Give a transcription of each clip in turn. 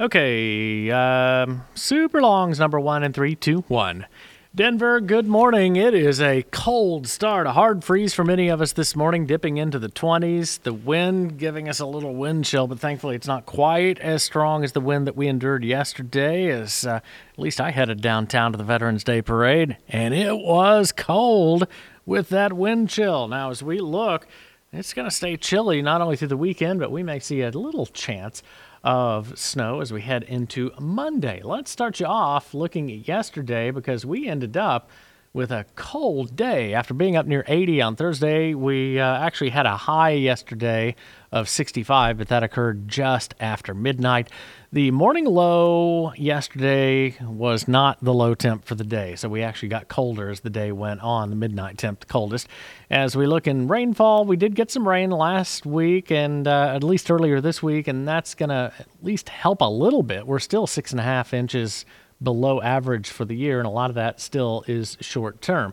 Okay, um, super longs number one and three, two, one. Denver, good morning. It is a cold start, a hard freeze for many of us this morning, dipping into the 20s. The wind giving us a little wind chill, but thankfully it's not quite as strong as the wind that we endured yesterday. As uh, at least I headed downtown to the Veterans Day Parade, and it was cold with that wind chill. Now, as we look, it's going to stay chilly not only through the weekend, but we may see a little chance of snow as we head into Monday. Let's start you off looking at yesterday because we ended up with a cold day. After being up near 80 on Thursday, we uh, actually had a high yesterday of 65, but that occurred just after midnight. The morning low yesterday was not the low temp for the day, so we actually got colder as the day went on. The midnight temp, the coldest. As we look in rainfall, we did get some rain last week and uh, at least earlier this week, and that's going to at least help a little bit. We're still six and a half inches below average for the year, and a lot of that still is short term.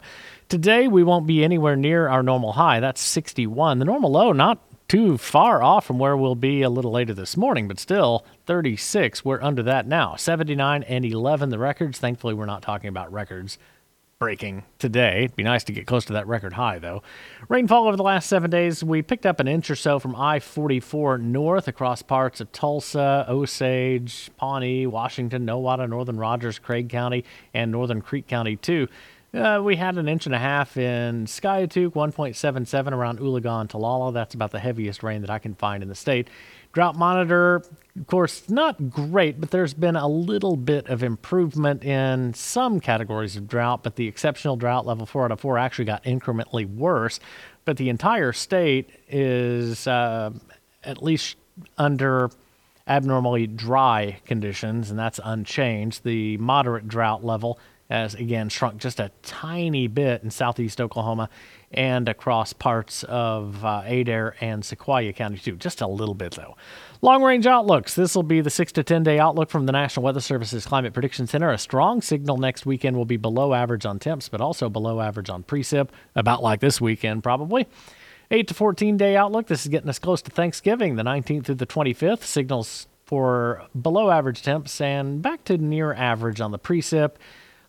Today, we won't be anywhere near our normal high. That's 61. The normal low, not too far off from where we'll be a little later this morning, but still 36. We're under that now. 79 and 11, the records. Thankfully, we're not talking about records breaking today. It'd be nice to get close to that record high, though. Rainfall over the last seven days, we picked up an inch or so from I 44 north across parts of Tulsa, Osage, Pawnee, Washington, Nowata, Northern Rogers, Craig County, and Northern Creek County, too. Uh, we had an inch and a half in Skiatook, 1.77 around Oologah, Talala. That's about the heaviest rain that I can find in the state. Drought monitor, of course, not great, but there's been a little bit of improvement in some categories of drought, but the exceptional drought level 4 out of 4 actually got incrementally worse. But the entire state is uh, at least under abnormally dry conditions, and that's unchanged. The moderate drought level has again shrunk just a tiny bit in southeast Oklahoma and across parts of uh, Adair and Sequoyah County, too. Just a little bit, though. Long range outlooks. This will be the 6 to 10 day outlook from the National Weather Service's Climate Prediction Center. A strong signal next weekend will be below average on temps, but also below average on precip, about like this weekend, probably. 8 to 14 day outlook. This is getting us close to Thanksgiving, the 19th through the 25th. Signals for below average temps and back to near average on the precip.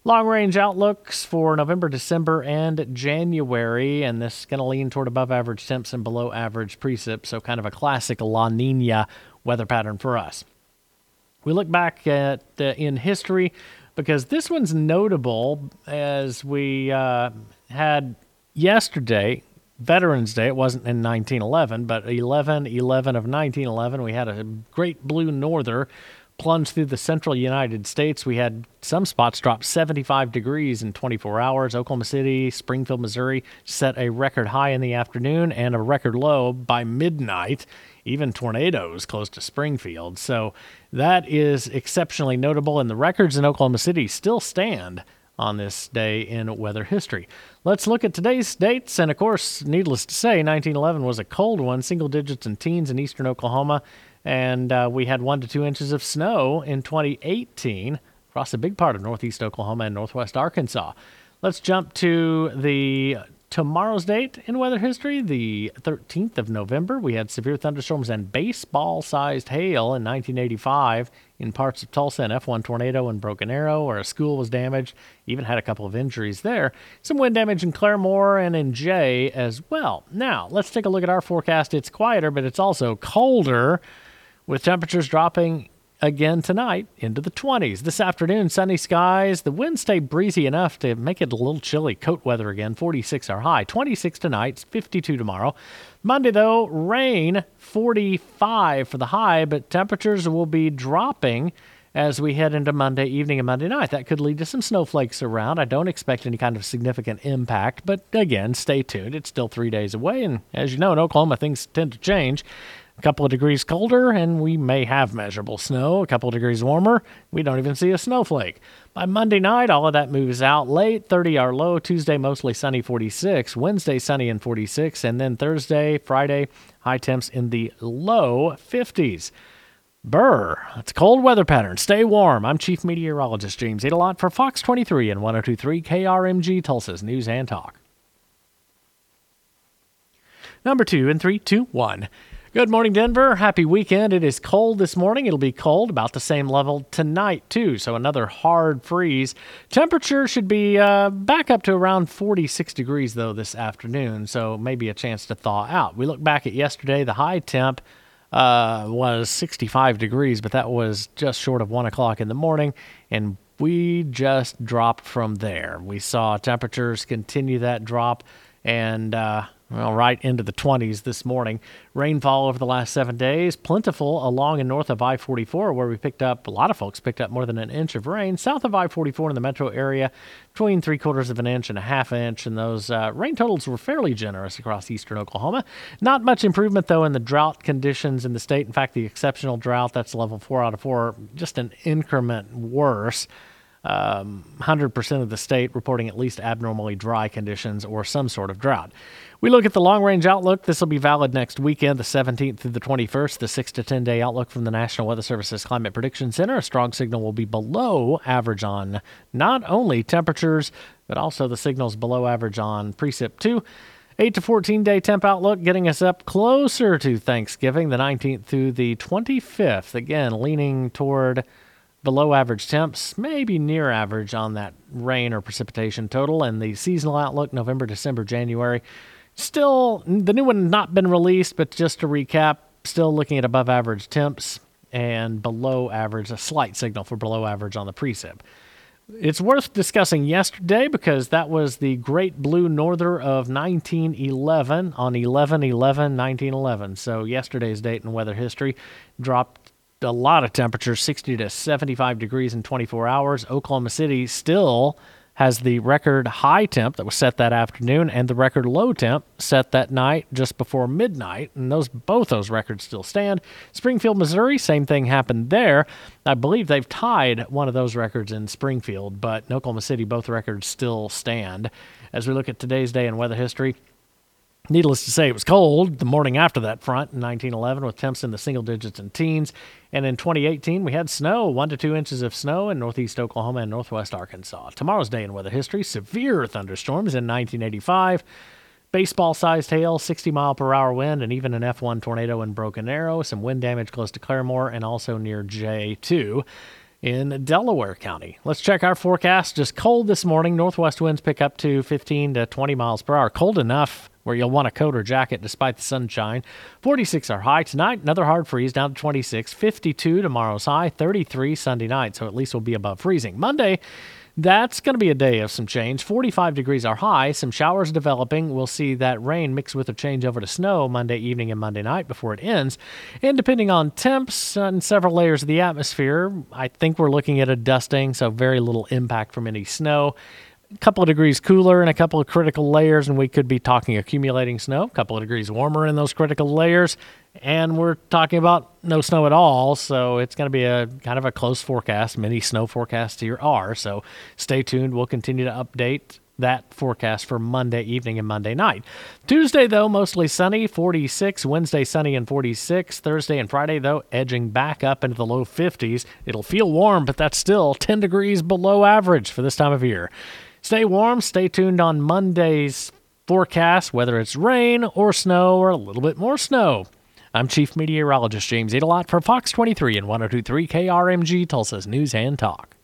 Long range outlooks for November, December, and January, and this is going to lean toward above average temps and below average precip, so kind of a classic La Nina weather pattern for us. We look back at uh, in history because this one's notable as we uh, had yesterday, Veterans Day. It wasn't in 1911, but 11 11 of 1911, we had a great blue norther plunged through the central United States. We had some spots drop 75 degrees in 24 hours. Oklahoma City, Springfield, Missouri set a record high in the afternoon and a record low by midnight. Even tornadoes close to Springfield. So that is exceptionally notable, and the records in Oklahoma City still stand on this day in weather history. Let's look at today's dates. And of course, needless to say, 1911 was a cold one, single digits and teens in eastern Oklahoma and uh, we had one to two inches of snow in 2018 across a big part of northeast Oklahoma and northwest Arkansas. Let's jump to the tomorrow's date in weather history, the 13th of November. We had severe thunderstorms and baseball sized hail in 1985 in parts of Tulsa, an F1 tornado in Broken Arrow, where a school was damaged. Even had a couple of injuries there. Some wind damage in Claremore and in Jay as well. Now, let's take a look at our forecast. It's quieter, but it's also colder with temperatures dropping again tonight into the 20s. This afternoon, sunny skies. The winds stay breezy enough to make it a little chilly. Coat weather again. 46 our high. 26 tonight. 52 tomorrow. Monday, though, rain. 45 for the high, but temperatures will be dropping as we head into Monday evening and Monday night. That could lead to some snowflakes around. I don't expect any kind of significant impact, but again, stay tuned. It's still three days away, and as you know, in Oklahoma, things tend to change. A couple of degrees colder, and we may have measurable snow. A couple of degrees warmer, we don't even see a snowflake. By Monday night, all of that moves out late. 30 our low. Tuesday, mostly sunny, 46. Wednesday, sunny and 46. And then Thursday, Friday, high temps in the low 50s. Burr, it's a cold weather pattern. Stay warm. I'm Chief Meteorologist James Aydelott for Fox 23 and 1023 KRMG Tulsa's News and Talk. Number two and three, two, one. Good morning, Denver. Happy weekend. It is cold this morning. It'll be cold, about the same level tonight, too. So another hard freeze. Temperature should be uh, back up to around 46 degrees, though, this afternoon. So maybe a chance to thaw out. We look back at yesterday, the high temp uh, was 65 degrees, but that was just short of 1 o'clock in the morning. And we just dropped from there. We saw temperatures continue that drop. And, uh, well, right into the 20s this morning. Rainfall over the last seven days, plentiful along and north of I 44, where we picked up, a lot of folks picked up more than an inch of rain. South of I 44 in the metro area, between three quarters of an inch and a half inch. And those uh, rain totals were fairly generous across eastern Oklahoma. Not much improvement, though, in the drought conditions in the state. In fact, the exceptional drought, that's level four out of four, just an increment worse. Um, 100% of the state reporting at least abnormally dry conditions or some sort of drought. We look at the long range outlook. This will be valid next weekend, the 17th through the 21st, the 6 to 10 day outlook from the National Weather Service's Climate Prediction Center. A strong signal will be below average on not only temperatures, but also the signals below average on precip 2. 8 to 14 day temp outlook getting us up closer to Thanksgiving, the 19th through the 25th. Again, leaning toward below average temps, maybe near average on that rain or precipitation total. And the seasonal outlook November, December, January. Still, the new one not been released, but just to recap, still looking at above average temps and below average, a slight signal for below average on the precip. It's worth discussing yesterday because that was the Great Blue Norther of 1911 on 11 11 1911. So yesterday's date in weather history dropped a lot of temperatures 60 to 75 degrees in 24 hours. Oklahoma City still has the record high temp that was set that afternoon and the record low temp set that night just before midnight and those both those records still stand. Springfield missouri same thing happened there. I believe they've tied one of those records in springfield but in oklahoma city both records still stand. As we look at today's day in weather history Needless to say, it was cold the morning after that front in 1911 with temps in the single digits and teens. And in 2018, we had snow, one to two inches of snow in northeast Oklahoma and northwest Arkansas. Tomorrow's day in weather history severe thunderstorms in 1985, baseball sized hail, 60 mile per hour wind, and even an F1 tornado in Broken Arrow, some wind damage close to Claremore and also near J2 in Delaware County. Let's check our forecast. Just cold this morning. Northwest winds pick up to 15 to 20 miles per hour. Cold enough where you'll want a coat or jacket despite the sunshine. 46 are high tonight. Another hard freeze down to 26. 52 tomorrow's high. 33 Sunday night. So at least we'll be above freezing. Monday. That's going to be a day of some change. 45 degrees are high, some showers developing. We'll see that rain mix with a change over to snow Monday evening and Monday night before it ends. And depending on temps and several layers of the atmosphere, I think we're looking at a dusting, so very little impact from any snow couple of degrees cooler in a couple of critical layers, and we could be talking accumulating snow, a couple of degrees warmer in those critical layers, and we're talking about no snow at all. So it's going to be a kind of a close forecast. Many snow forecasts here are. So stay tuned. We'll continue to update that forecast for Monday evening and Monday night. Tuesday, though, mostly sunny, 46. Wednesday, sunny and 46. Thursday and Friday, though, edging back up into the low 50s. It'll feel warm, but that's still 10 degrees below average for this time of year. Stay warm. Stay tuned on Monday's forecast, whether it's rain or snow or a little bit more snow. I'm Chief Meteorologist James Aydelott for Fox 23 and 1023 KRMG Tulsa's News and Talk.